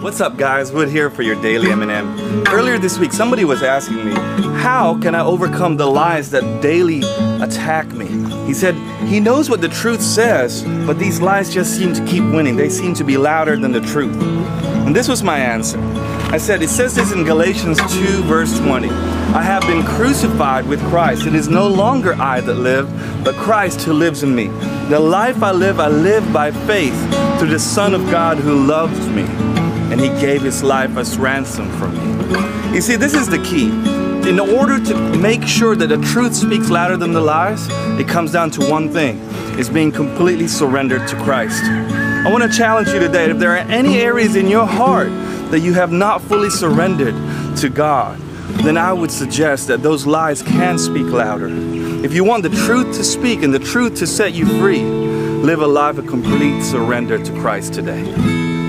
What's up guys, Wood here for your daily M&M. Earlier this week somebody was asking me, how can I overcome the lies that daily attack me? He said, he knows what the truth says, but these lies just seem to keep winning. They seem to be louder than the truth. And this was my answer. I said, it says this in Galatians 2 verse 20. I have been crucified with Christ. It is no longer I that live, but Christ who lives in me. The life I live, I live by faith through the Son of God who loves me and he gave his life as ransom for me. You see, this is the key. In order to make sure that the truth speaks louder than the lies, it comes down to one thing. It's being completely surrendered to Christ. I want to challenge you today, if there are any areas in your heart that you have not fully surrendered to God, then I would suggest that those lies can speak louder. If you want the truth to speak and the truth to set you free, live a life of complete surrender to Christ today.